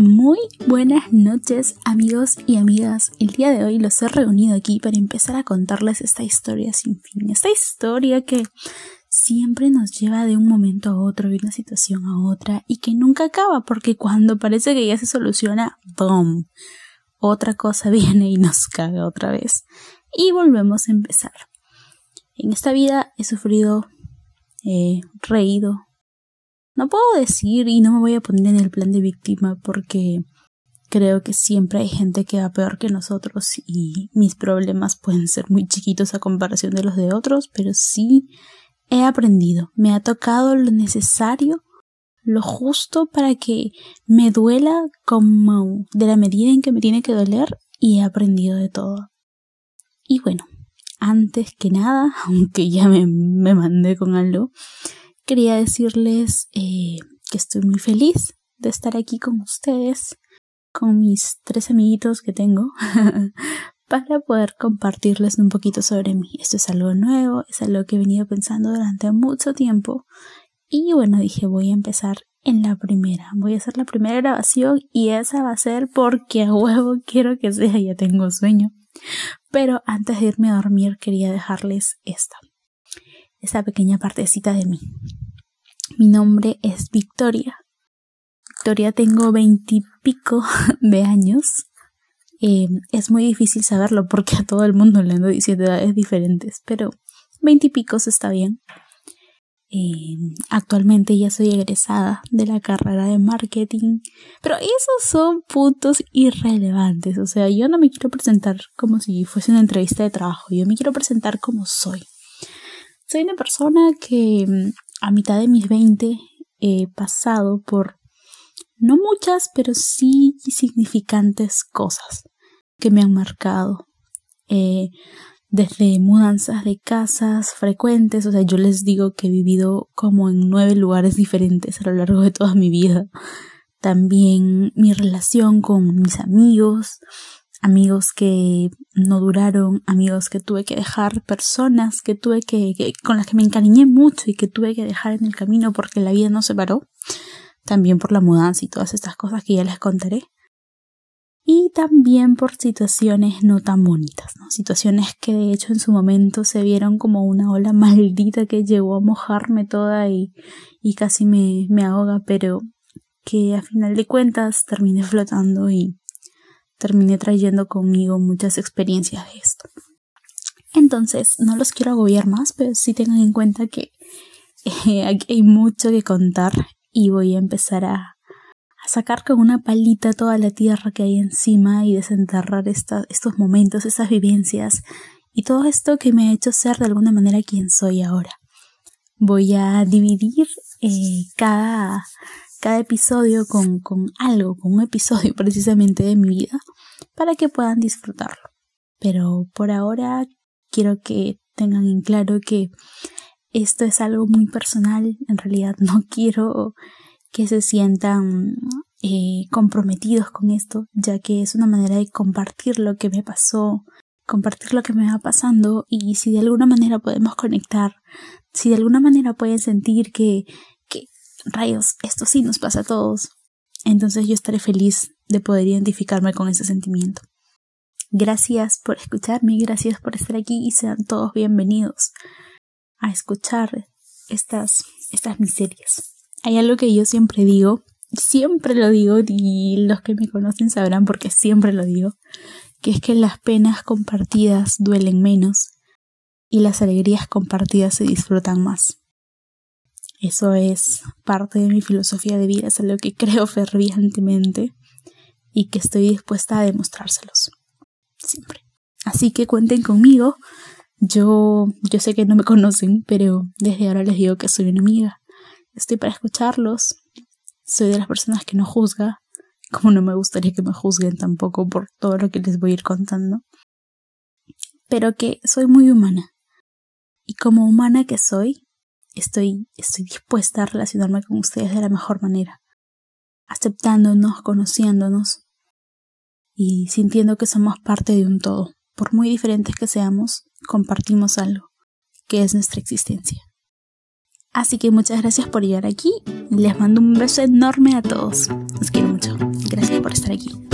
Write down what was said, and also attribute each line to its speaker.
Speaker 1: Muy buenas noches amigos y amigas. El día de hoy los he reunido aquí para empezar a contarles esta historia sin fin. Esta historia que siempre nos lleva de un momento a otro, de una situación a otra y que nunca acaba porque cuando parece que ya se soluciona, ¡boom! Otra cosa viene y nos caga otra vez. Y volvemos a empezar. En esta vida he sufrido, he reído, no puedo decir y no me voy a poner en el plan de víctima porque creo que siempre hay gente que va peor que nosotros y mis problemas pueden ser muy chiquitos a comparación de los de otros, pero sí he aprendido, me ha tocado lo necesario, lo justo para que me duela como de la medida en que me tiene que doler y he aprendido de todo. Y bueno, antes que nada, aunque ya me, me mandé con algo, quería decirles eh, que estoy muy feliz de estar aquí con ustedes, con mis tres amiguitos que tengo, para poder compartirles un poquito sobre mí. Esto es algo nuevo, es algo que he venido pensando durante mucho tiempo y bueno, dije voy a empezar en la primera. Voy a hacer la primera grabación y esa va a ser porque a huevo quiero que sea, ya tengo sueño. Pero antes de irme a dormir quería dejarles esta, esta pequeña partecita de mí. Mi nombre es Victoria. Victoria tengo veintipico de años. Eh, es muy difícil saberlo porque a todo el mundo le ando diciendo edades diferentes, pero veintipicos está bien. Eh, actualmente ya soy egresada de la carrera de marketing, pero esos son puntos irrelevantes. O sea, yo no me quiero presentar como si fuese una entrevista de trabajo, yo me quiero presentar como soy. Soy una persona que a mitad de mis 20 he pasado por no muchas, pero sí significantes cosas que me han marcado. Eh, desde mudanzas de casas frecuentes, o sea, yo les digo que he vivido como en nueve lugares diferentes a lo largo de toda mi vida. También mi relación con mis amigos, amigos que no duraron, amigos que tuve que dejar, personas que tuve que, con las que me encariñé mucho y que tuve que dejar en el camino porque la vida no se paró, también por la mudanza y todas estas cosas que ya les contaré. Y también por situaciones no tan bonitas, ¿no? Situaciones que de hecho en su momento se vieron como una ola maldita que llegó a mojarme toda y, y casi me, me ahoga, pero que a final de cuentas terminé flotando y, terminé trayendo conmigo muchas experiencias de esto. Entonces, no los quiero agobiar más, pero sí tengan en cuenta que eh, aquí hay mucho que contar y voy a empezar a, a, sacar con una palita toda la tierra que hay encima y desenterrar estos momentos, estas vivencias y todo esto que me ha hecho ser de alguna manera quien soy ahora. Voy a dividir eh, cada, cada episodio con, con algo, con un episodio precisamente de mi vida, para que puedan disfrutarlo. Pero por ahora quiero que tengan en claro que esto es algo muy personal, en realidad no quiero que se sientan eh, comprometidos con esto, ya que es una manera de compartir lo que me pasó, compartir lo que me va pasando y si de alguna manera podemos conectar, si de alguna manera pueden sentir que rayos, esto sí nos pasa a todos. Entonces yo estaré feliz de poder identificarme con ese sentimiento. Gracias por escucharme, gracias por estar aquí y sean todos bienvenidos a escuchar estas, estas miserias. Hay algo que yo siempre digo, siempre lo digo y los que me conocen sabrán porque siempre lo digo, que es que las penas compartidas duelen menos y las alegrías compartidas se disfrutan más. Eso es parte de mi filosofía de vida, es algo que creo fervientemente y que estoy dispuesta a demostrárselos. Siempre. Así que cuenten conmigo. Yo, yo sé que no me conocen, pero desde ahora les digo que soy una amiga. Estoy para escucharlos. Soy de las personas que no juzga, como no me gustaría que me juzguen tampoco por todo lo que les voy a ir contando. Pero que soy muy humana. Y como humana que soy, estoy, estoy dispuesta a relacionarme con ustedes de la mejor manera, aceptándonos, conociéndonos y sintiendo que somos parte de un todo, por muy diferentes que seamos, compartimos algo, que es nuestra existencia. Así que muchas gracias por llegar aquí. Les mando un beso enorme a todos. Los quiero mucho. Gracias por estar aquí.